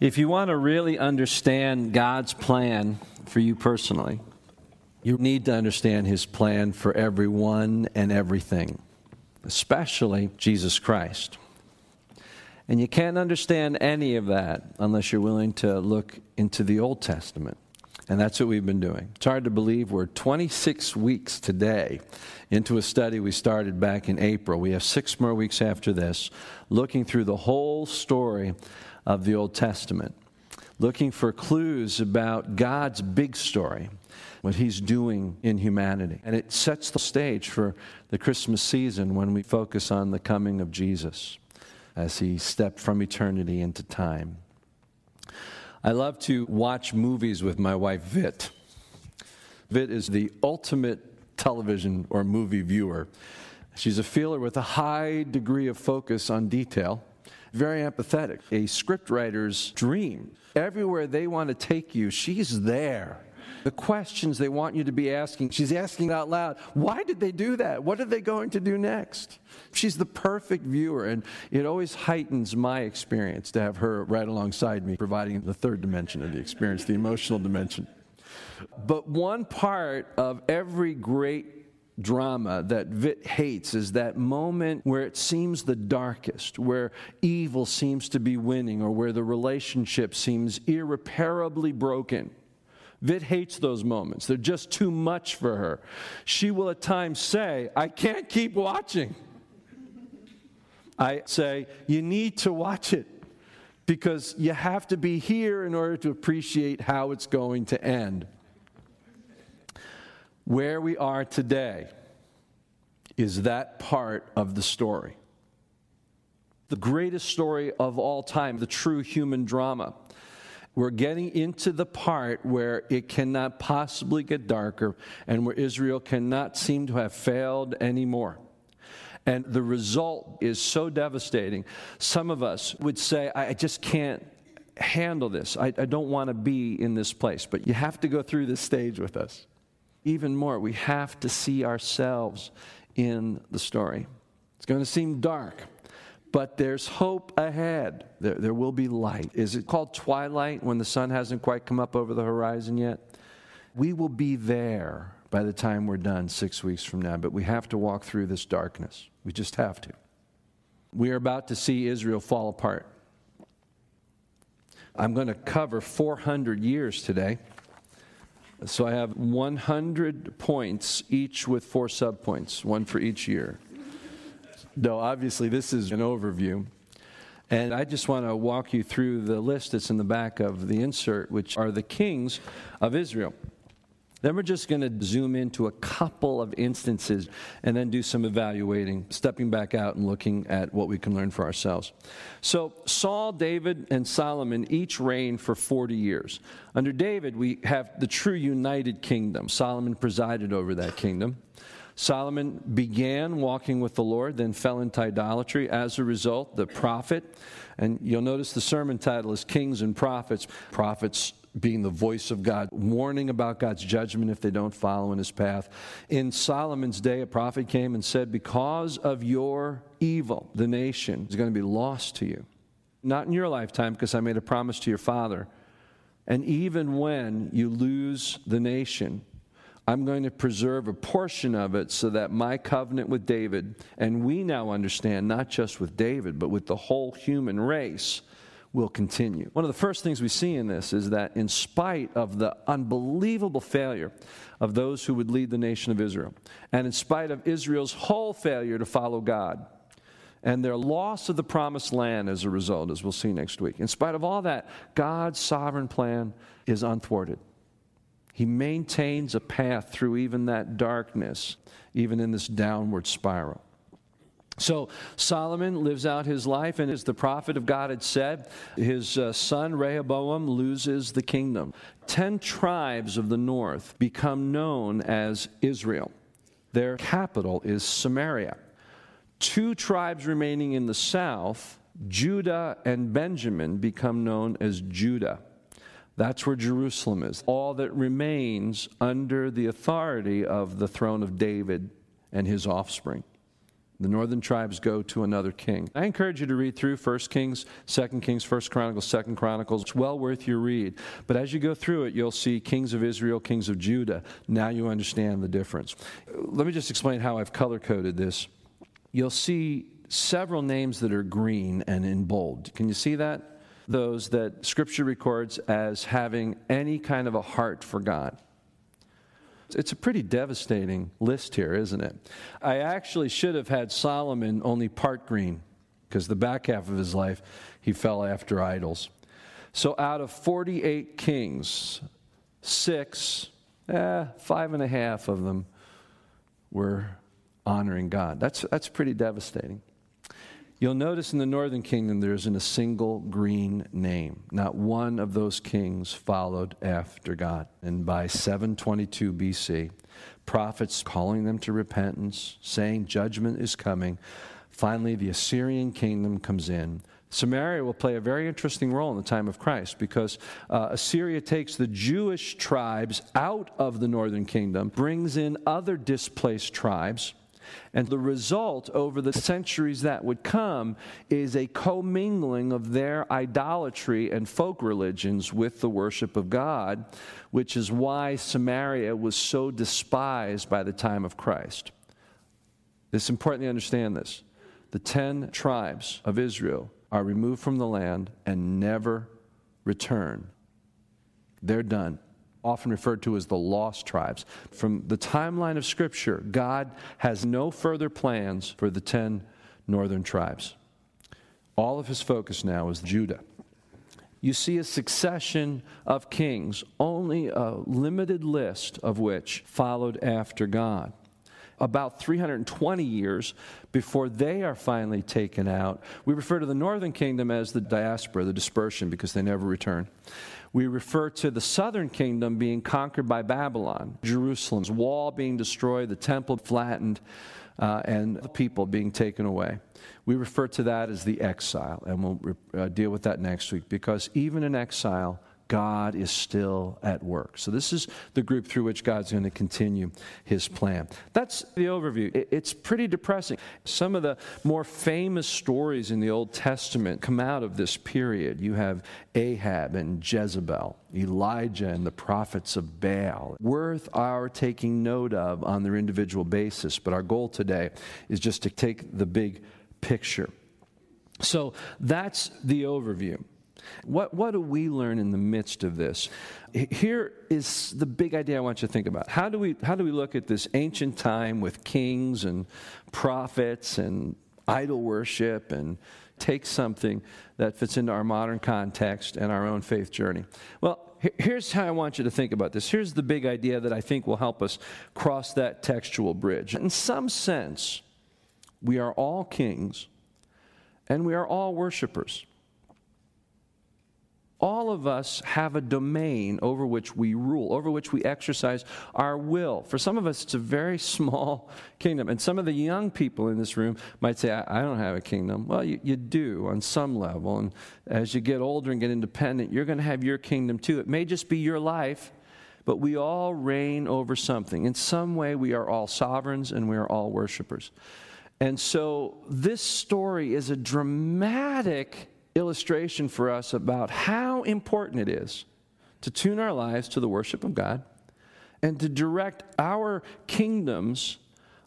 If you want to really understand God's plan for you personally, you need to understand His plan for everyone and everything, especially Jesus Christ. And you can't understand any of that unless you're willing to look into the Old Testament. And that's what we've been doing. It's hard to believe we're 26 weeks today into a study we started back in April. We have six more weeks after this, looking through the whole story of the Old Testament, looking for clues about God's big story, what He's doing in humanity. And it sets the stage for the Christmas season when we focus on the coming of Jesus as He stepped from eternity into time. I love to watch movies with my wife, Vit. Vit is the ultimate television or movie viewer. She's a feeler with a high degree of focus on detail, very empathetic, a scriptwriter's dream. Everywhere they want to take you, she's there. The questions they want you to be asking, she's asking out loud. Why did they do that? What are they going to do next? She's the perfect viewer, and it always heightens my experience to have her right alongside me, providing the third dimension of the experience, the emotional dimension. But one part of every great drama that Vit hates is that moment where it seems the darkest, where evil seems to be winning, or where the relationship seems irreparably broken. Vit hates those moments. They're just too much for her. She will at times say, I can't keep watching. I say, You need to watch it because you have to be here in order to appreciate how it's going to end. Where we are today is that part of the story. The greatest story of all time, the true human drama. We're getting into the part where it cannot possibly get darker and where Israel cannot seem to have failed anymore. And the result is so devastating. Some of us would say, I just can't handle this. I, I don't want to be in this place. But you have to go through this stage with us. Even more, we have to see ourselves in the story. It's going to seem dark but there's hope ahead. There, there will be light. Is it called twilight when the sun hasn't quite come up over the horizon yet? We will be there by the time we're done six weeks from now, but we have to walk through this darkness. We just have to. We are about to see Israel fall apart. I'm going to cover 400 years today. So I have 100 points, each with four subpoints, one for each year. No, obviously, this is an overview. And I just want to walk you through the list that's in the back of the insert, which are the kings of Israel. Then we're just going to zoom into a couple of instances and then do some evaluating, stepping back out and looking at what we can learn for ourselves. So, Saul, David, and Solomon each reigned for 40 years. Under David, we have the true united kingdom. Solomon presided over that kingdom. Solomon began walking with the Lord, then fell into idolatry. As a result, the prophet, and you'll notice the sermon title is Kings and Prophets. Prophets being the voice of God, warning about God's judgment if they don't follow in his path. In Solomon's day, a prophet came and said, Because of your evil, the nation is going to be lost to you. Not in your lifetime, because I made a promise to your father. And even when you lose the nation, I'm going to preserve a portion of it so that my covenant with David, and we now understand not just with David, but with the whole human race, will continue. One of the first things we see in this is that, in spite of the unbelievable failure of those who would lead the nation of Israel, and in spite of Israel's whole failure to follow God, and their loss of the promised land as a result, as we'll see next week, in spite of all that, God's sovereign plan is unthwarted. He maintains a path through even that darkness, even in this downward spiral. So Solomon lives out his life, and as the prophet of God had said, his uh, son Rehoboam loses the kingdom. Ten tribes of the north become known as Israel. Their capital is Samaria. Two tribes remaining in the south, Judah and Benjamin, become known as Judah. That's where Jerusalem is. All that remains under the authority of the throne of David and his offspring. The northern tribes go to another king. I encourage you to read through 1 Kings, 2 Kings, 1 Chronicles, 2 Chronicles. It's well worth your read. But as you go through it, you'll see kings of Israel, kings of Judah. Now you understand the difference. Let me just explain how I've color coded this. You'll see several names that are green and in bold. Can you see that? Those that Scripture records as having any kind of a heart for God. It's a pretty devastating list here, isn't it? I actually should have had Solomon only part green because the back half of his life he fell after idols. So out of 48 kings, six, eh, five and a half of them were honoring God. That's, that's pretty devastating. You'll notice in the northern kingdom there isn't a single green name. Not one of those kings followed after God. And by 722 BC, prophets calling them to repentance, saying judgment is coming. Finally, the Assyrian kingdom comes in. Samaria will play a very interesting role in the time of Christ because uh, Assyria takes the Jewish tribes out of the northern kingdom, brings in other displaced tribes and the result over the centuries that would come is a commingling of their idolatry and folk religions with the worship of God, which is why Samaria was so despised by the time of Christ. It's important to understand this. The ten tribes of Israel are removed from the land and never return. They're done often referred to as the lost tribes. From the timeline of Scripture, God has no further plans for the 10 northern tribes. All of his focus now is Judah. You see a succession of kings, only a limited list of which followed after God. About 320 years before they are finally taken out. We refer to the northern kingdom as the diaspora, the dispersion, because they never return we refer to the southern kingdom being conquered by Babylon, Jerusalem's wall being destroyed, the temple flattened, uh, and the people being taken away. We refer to that as the exile, and we'll uh, deal with that next week because even in exile, God is still at work. So, this is the group through which God's going to continue his plan. That's the overview. It's pretty depressing. Some of the more famous stories in the Old Testament come out of this period. You have Ahab and Jezebel, Elijah and the prophets of Baal, worth our taking note of on their individual basis. But our goal today is just to take the big picture. So, that's the overview. What, what do we learn in the midst of this? Here is the big idea I want you to think about. How do we, how do we look at this ancient time with kings and prophets and idol worship and take something that fits into our modern context and our own faith journey? Well, here's how I want you to think about this. Here's the big idea that I think will help us cross that textual bridge. In some sense, we are all kings and we are all worshipers all of us have a domain over which we rule, over which we exercise our will. For some of us, it's a very small kingdom. And some of the young people in this room might say, I, I don't have a kingdom. Well, you, you do on some level. And as you get older and get independent, you're going to have your kingdom too. It may just be your life, but we all reign over something. In some way, we are all sovereigns and we are all worshipers. And so this story is a dramatic illustration for us about how important it is to tune our lives to the worship of God and to direct our kingdoms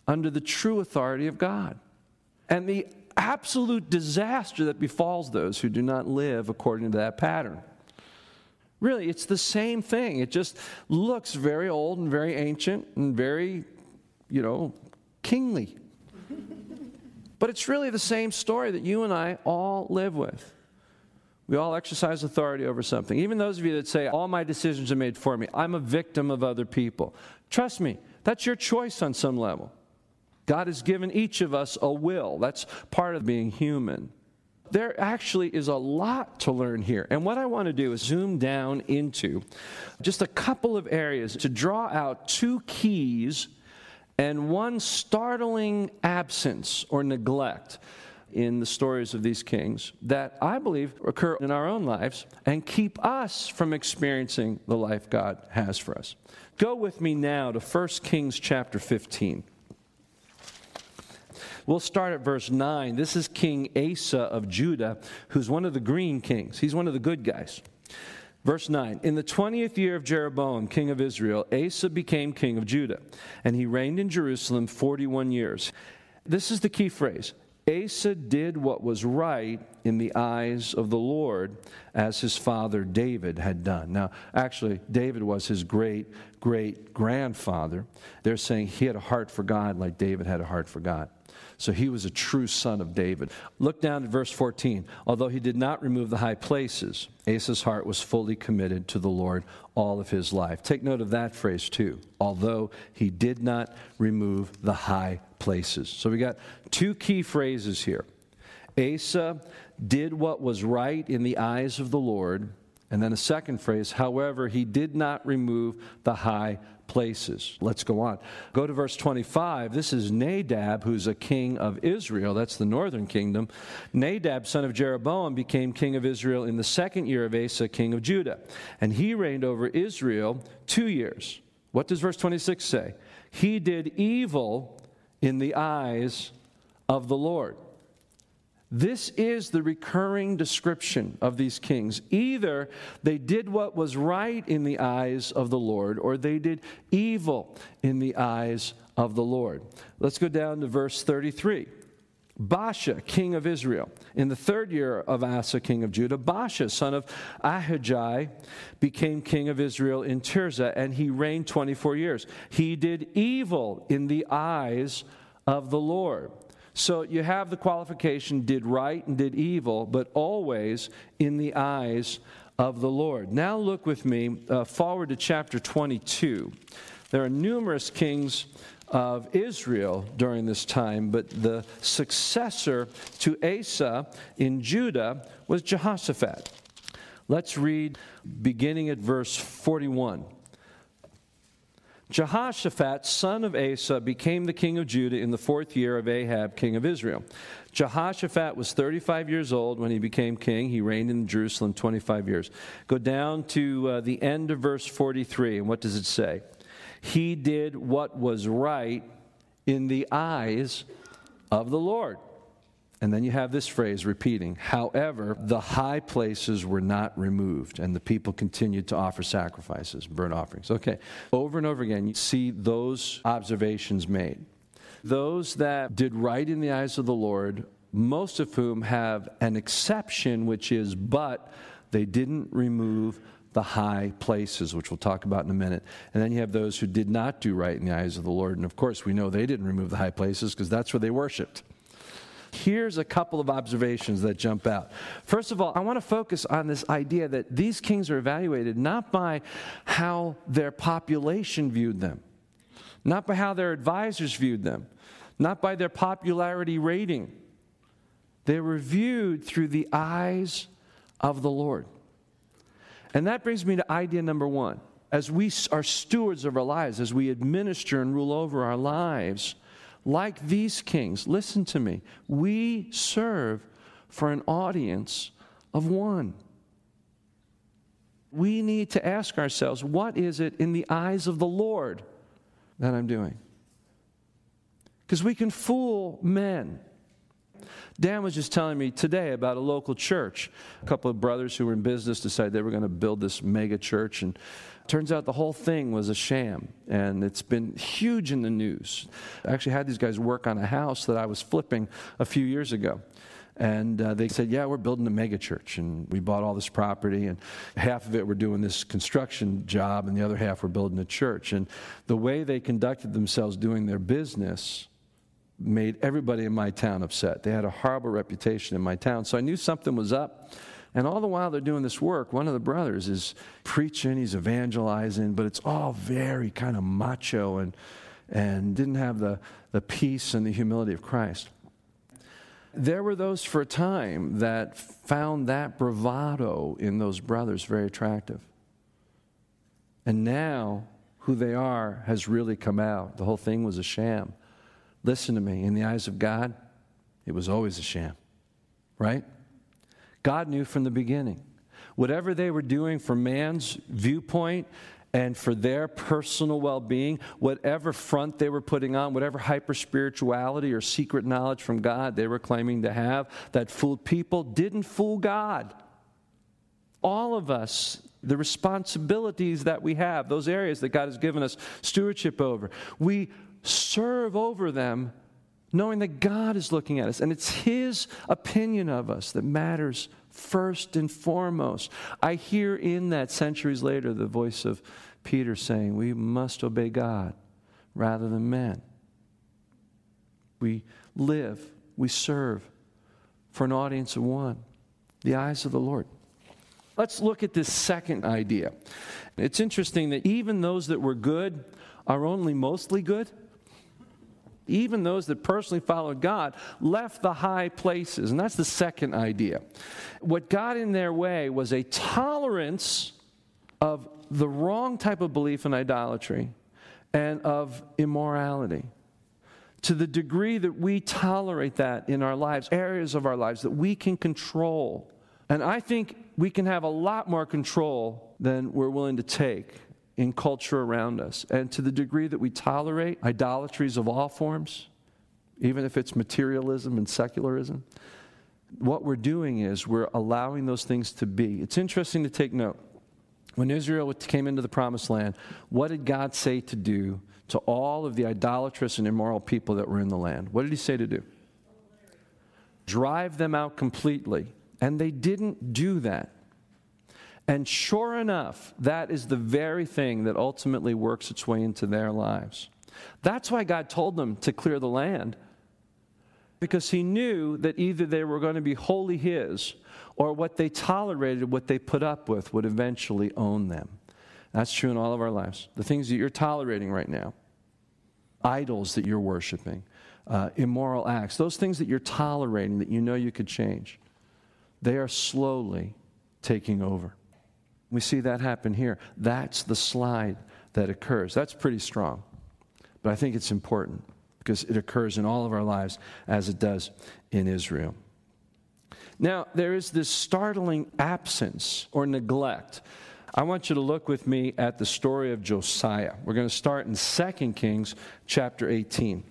under the true authority of God. And the absolute disaster that befalls those who do not live according to that pattern. Really, it's the same thing. It just looks very old and very ancient and very, you know, kingly. but it's really the same story that you and I all live with. We all exercise authority over something. Even those of you that say, All my decisions are made for me, I'm a victim of other people. Trust me, that's your choice on some level. God has given each of us a will. That's part of being human. There actually is a lot to learn here. And what I want to do is zoom down into just a couple of areas to draw out two keys and one startling absence or neglect in the stories of these kings that I believe occur in our own lives and keep us from experiencing the life God has for us. Go with me now to 1 Kings chapter 15. We'll start at verse 9. This is King Asa of Judah, who's one of the green kings. He's one of the good guys. Verse 9 In the 20th year of Jeroboam, king of Israel, Asa became king of Judah, and he reigned in Jerusalem 41 years. This is the key phrase Asa did what was right in the eyes of the Lord, as his father David had done. Now, actually, David was his great great grandfather. They're saying he had a heart for God like David had a heart for God. So he was a true son of David. Look down at verse 14. Although he did not remove the high places, Asa's heart was fully committed to the Lord all of his life. Take note of that phrase too. Although he did not remove the high places. So we got two key phrases here. Asa did what was right in the eyes of the Lord. And then a second phrase, however, he did not remove the high places. Let's go on. Go to verse 25. This is Nadab, who's a king of Israel. That's the northern kingdom. Nadab, son of Jeroboam, became king of Israel in the second year of Asa, king of Judah. And he reigned over Israel two years. What does verse 26 say? He did evil in the eyes of the Lord. This is the recurring description of these kings. Either they did what was right in the eyes of the Lord, or they did evil in the eyes of the Lord. Let's go down to verse 33. Baasha, king of Israel. In the third year of Asa, king of Judah, Baasha, son of Ahijah, became king of Israel in Tirzah, and he reigned 24 years. He did evil in the eyes of the Lord. So you have the qualification did right and did evil, but always in the eyes of the Lord. Now look with me uh, forward to chapter 22. There are numerous kings of Israel during this time, but the successor to Asa in Judah was Jehoshaphat. Let's read beginning at verse 41. Jehoshaphat, son of Asa, became the king of Judah in the fourth year of Ahab, king of Israel. Jehoshaphat was 35 years old when he became king. He reigned in Jerusalem 25 years. Go down to uh, the end of verse 43, and what does it say? He did what was right in the eyes of the Lord. And then you have this phrase repeating, however, the high places were not removed, and the people continued to offer sacrifices, burnt offerings. Okay, over and over again, you see those observations made. Those that did right in the eyes of the Lord, most of whom have an exception, which is, but they didn't remove the high places, which we'll talk about in a minute. And then you have those who did not do right in the eyes of the Lord. And of course, we know they didn't remove the high places because that's where they worshiped. Here's a couple of observations that jump out. First of all, I want to focus on this idea that these kings are evaluated not by how their population viewed them, not by how their advisors viewed them, not by their popularity rating. They were viewed through the eyes of the Lord. And that brings me to idea number one. As we are stewards of our lives, as we administer and rule over our lives, like these kings, listen to me, we serve for an audience of one. We need to ask ourselves, what is it in the eyes of the Lord that I'm doing? Because we can fool men. Dan was just telling me today about a local church. A couple of brothers who were in business decided they were going to build this mega church, and Turns out the whole thing was a sham, and it's been huge in the news. I actually had these guys work on a house that I was flipping a few years ago. And uh, they said, Yeah, we're building a megachurch. And we bought all this property, and half of it we're doing this construction job, and the other half we're building a church. And the way they conducted themselves doing their business made everybody in my town upset. They had a horrible reputation in my town. So I knew something was up. And all the while they're doing this work, one of the brothers is preaching, he's evangelizing, but it's all very kind of macho and, and didn't have the, the peace and the humility of Christ. There were those for a time that found that bravado in those brothers very attractive. And now, who they are has really come out. The whole thing was a sham. Listen to me, in the eyes of God, it was always a sham, right? God knew from the beginning. Whatever they were doing from man's viewpoint, and for their personal well being, whatever front they were putting on, whatever hyper spirituality or secret knowledge from God they were claiming to have that fooled people, didn't fool God. All of us, the responsibilities that we have, those areas that God has given us stewardship over, we serve over them knowing that God is looking at us and it's His opinion of us that matters first and foremost. I hear in that centuries later the voice of Peter saying, We must obey God rather than men. We live, we serve for an audience of one, the eyes of the Lord. Let's look at this second idea. It's interesting that even those that were good are only mostly good even those that personally followed God, left the high places. And that's the second idea. What got in their way was a tolerance of the wrong type of belief in idolatry and of immorality. To the degree that we tolerate that in our lives, areas of our lives that we can control. And I think we can have a lot more control than we're willing to take in culture around us. And to the degree that we tolerate idolatries of all forms, even if it's materialism and secularism, what we're doing is we're allowing those things to be. It's interesting to take note. When Israel came into the promised land, what did God say to do to all of the idolatrous and immoral people that were in the land? What did he say to do? Drive them out completely. And they didn't do that. And sure enough, that is the very thing that ultimately works its way into their lives. That's why God told them to clear the land, because He knew that either they were going to be wholly His, or what they tolerated, what they put up with, would eventually own them. That's true in all of our lives. The things that you're tolerating right now, idols that you're worshiping, uh, immoral acts, those things that you're tolerating that you know you could change, they are slowly taking over. We see that happen here. That's the slide that occurs. That's pretty strong. But I think it's important because it occurs in all of our lives as it does in Israel. Now, there is this startling absence or neglect. I want you to look with me at the story of Josiah. We're going to start in 2 Kings chapter 18.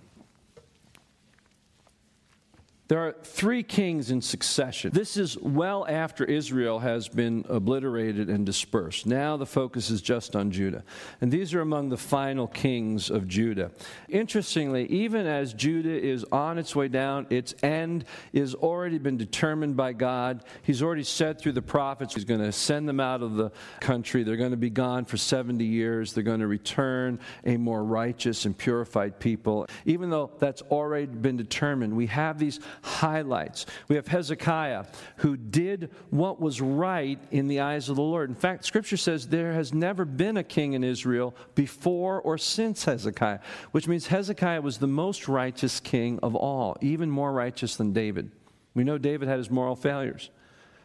There are three kings in succession. This is well after Israel has been obliterated and dispersed. Now the focus is just on Judah. And these are among the final kings of Judah. Interestingly, even as Judah is on its way down, its end is already been determined by God. He's already said through the prophets he's going to send them out of the country. They're going to be gone for 70 years. They're going to return a more righteous and purified people. Even though that's already been determined, we have these highlights. We have Hezekiah, who did what was right in the eyes of the Lord. In fact, Scripture says there has never been a king in Israel before or since Hezekiah, which means Hezekiah was the most righteous king of all, even more righteous than David. We know David had his moral failures.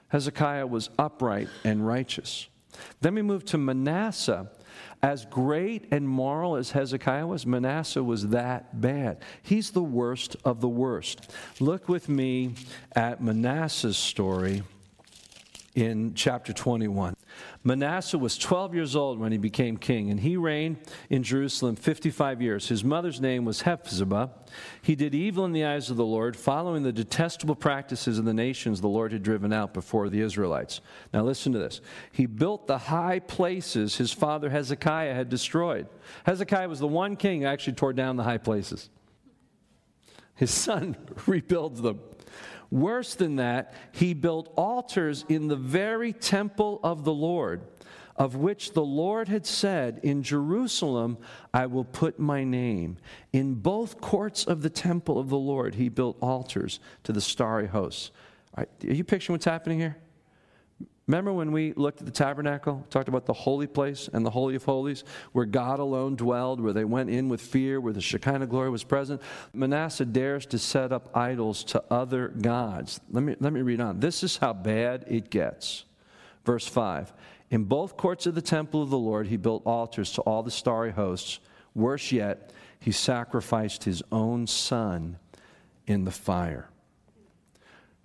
Hezekiah was upright and righteous. Then we move to Manasseh, as great and moral as Hezekiah was, Manasseh was that bad. He's the worst of the worst. Look with me at Manasseh's story in chapter 21. Manasseh was 12 years old when he became king, and he reigned in Jerusalem 55 years. His mother's name was Hephzibah. He did evil in the eyes of the Lord, following the detestable practices of the nations the Lord had driven out before the Israelites. Now, listen to this. He built the high places his father Hezekiah had destroyed. Hezekiah was the one king who actually tore down the high places. His son rebuilds them. Worse than that, he built altars in the very temple of the Lord, of which the Lord had said, In Jerusalem I will put my name. In both courts of the temple of the Lord, he built altars to the starry hosts. are you picturing what's happening here? Remember when we looked at the tabernacle, talked about the holy place and the Holy of Holies, where God alone dwelled, where they went in with fear, where the Shekinah glory was present? Manasseh dares to set up idols to other gods. Let me, let me read on. This is how bad it gets. Verse 5 In both courts of the temple of the Lord, he built altars to all the starry hosts. Worse yet, he sacrificed his own son in the fire.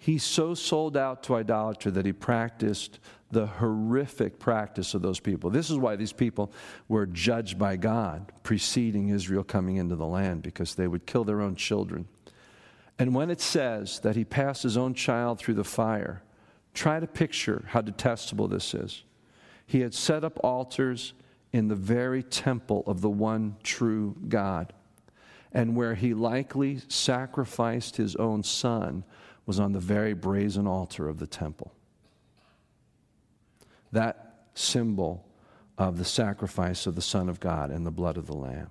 He so sold out to idolatry that he practiced the horrific practice of those people. This is why these people were judged by God preceding Israel coming into the land, because they would kill their own children. And when it says that he passed his own child through the fire, try to picture how detestable this is. He had set up altars in the very temple of the one true God, and where he likely sacrificed his own son was on the very brazen altar of the temple. That symbol of the sacrifice of the Son of God and the blood of the Lamb.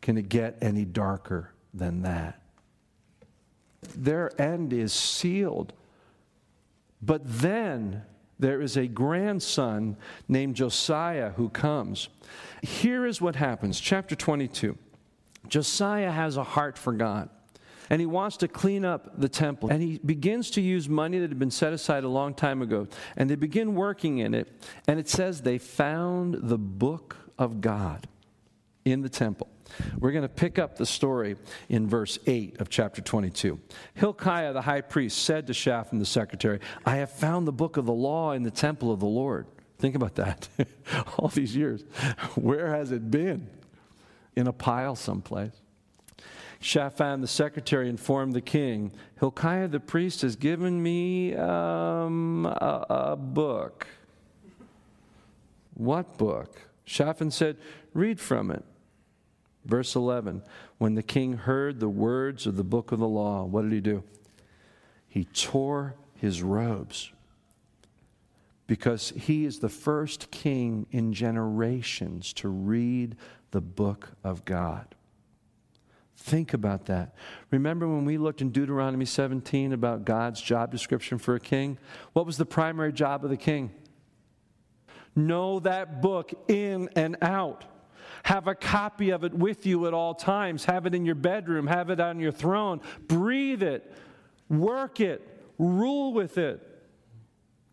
Can it get any darker than that? Their end is sealed. But then there is a grandson named Josiah who comes. Here is what happens. Chapter 22. Josiah has a heart for God and he wants to clean up the temple. And he begins to use money that had been set aside a long time ago. And they begin working in it. And it says they found the book of God in the temple. We're going to pick up the story in verse 8 of chapter 22. Hilkiah the high priest said to Shaphan the secretary, I have found the book of the law in the temple of the Lord. Think about that. All these years. Where has it been? In a pile someplace. Shaphan the secretary informed the king, Hilkiah the priest has given me um, a, a book. What book? Shaphan said, Read from it. Verse 11 When the king heard the words of the book of the law, what did he do? He tore his robes because he is the first king in generations to read the book of God. Think about that. Remember when we looked in Deuteronomy 17 about God's job description for a king? What was the primary job of the king? Know that book in and out. Have a copy of it with you at all times. Have it in your bedroom. Have it on your throne. Breathe it. Work it. Rule with it.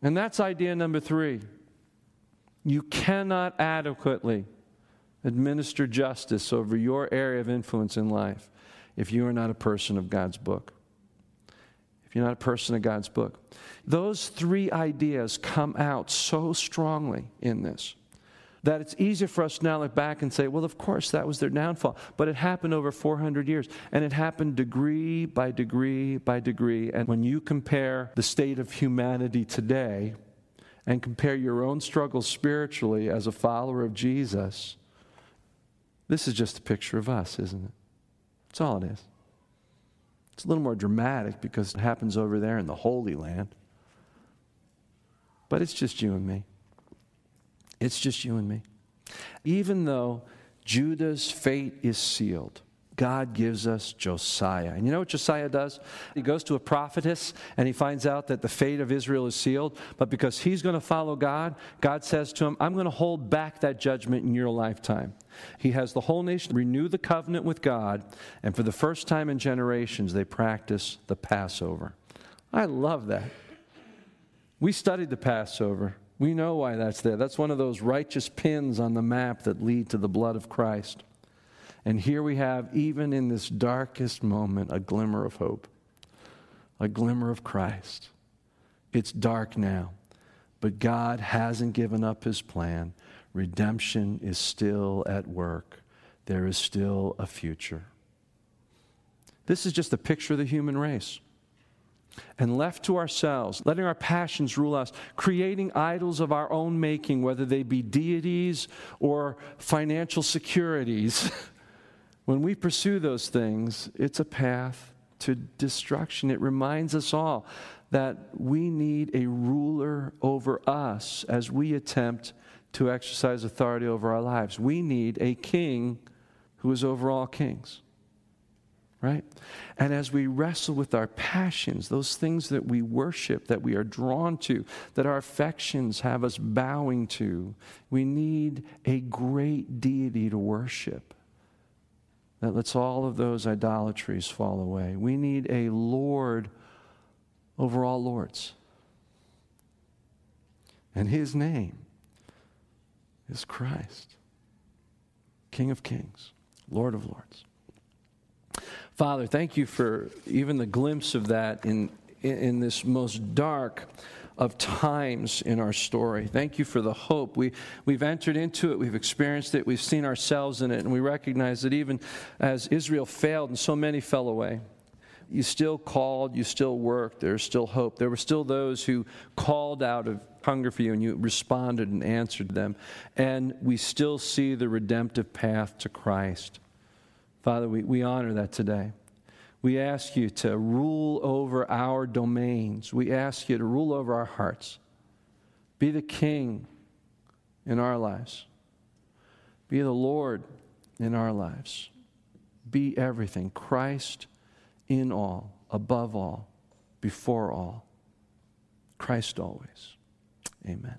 And that's idea number three. You cannot adequately administer justice over your area of influence in life if you are not a person of God's book. If you're not a person of God's book. Those three ideas come out so strongly in this that it's easier for us now look back and say, well, of course, that was their downfall. But it happened over 400 years, and it happened degree by degree by degree. And when you compare the state of humanity today and compare your own struggles spiritually as a follower of Jesus, this is just a picture of us, isn't it? That's all it is. It's a little more dramatic because it happens over there in the Holy Land. But it's just you and me. It's just you and me. Even though Judah's fate is sealed, God gives us Josiah. And you know what Josiah does? He goes to a prophetess and he finds out that the fate of Israel is sealed. But because he's going to follow God, God says to him, I'm going to hold back that judgment in your lifetime. He has the whole nation renew the covenant with God. And for the first time in generations, they practice the Passover. I love that. We studied the Passover. We know why that's there. That's one of those righteous pins on the map that lead to the blood of Christ. And here we have, even in this darkest moment, a glimmer of hope, a glimmer of Christ. It's dark now, but God hasn't given up his plan. Redemption is still at work, there is still a future. This is just a picture of the human race. And left to ourselves, letting our passions rule us, creating idols of our own making, whether they be deities or financial securities. When we pursue those things, it's a path to destruction. It reminds us all that we need a ruler over us as we attempt to exercise authority over our lives. We need a king who is over all kings. Right? And as we wrestle with our passions, those things that we worship, that we are drawn to, that our affections have us bowing to, we need a great deity to worship that lets all of those idolatries fall away. We need a Lord over all lords. And his name is Christ, King of kings, Lord of lords. Father, thank you for even the glimpse of that in, in, this most dark of times in our story. Thank you for the hope. We, we've entered into it, we've experienced it, we've seen ourselves in it, and we recognize that even as Israel failed and so many fell away, you still called, you still worked, there's still hope. There were still those who called out of hunger for you and you responded and answered them. And we still see the redemptive path to Christ. Father, we, we honor that today. We ask you to rule over our domains. We ask you to rule over our hearts. Be the king in our lives. Be the Lord in our lives. Be everything. Christ in all, above all, before all. Christ always. Amen.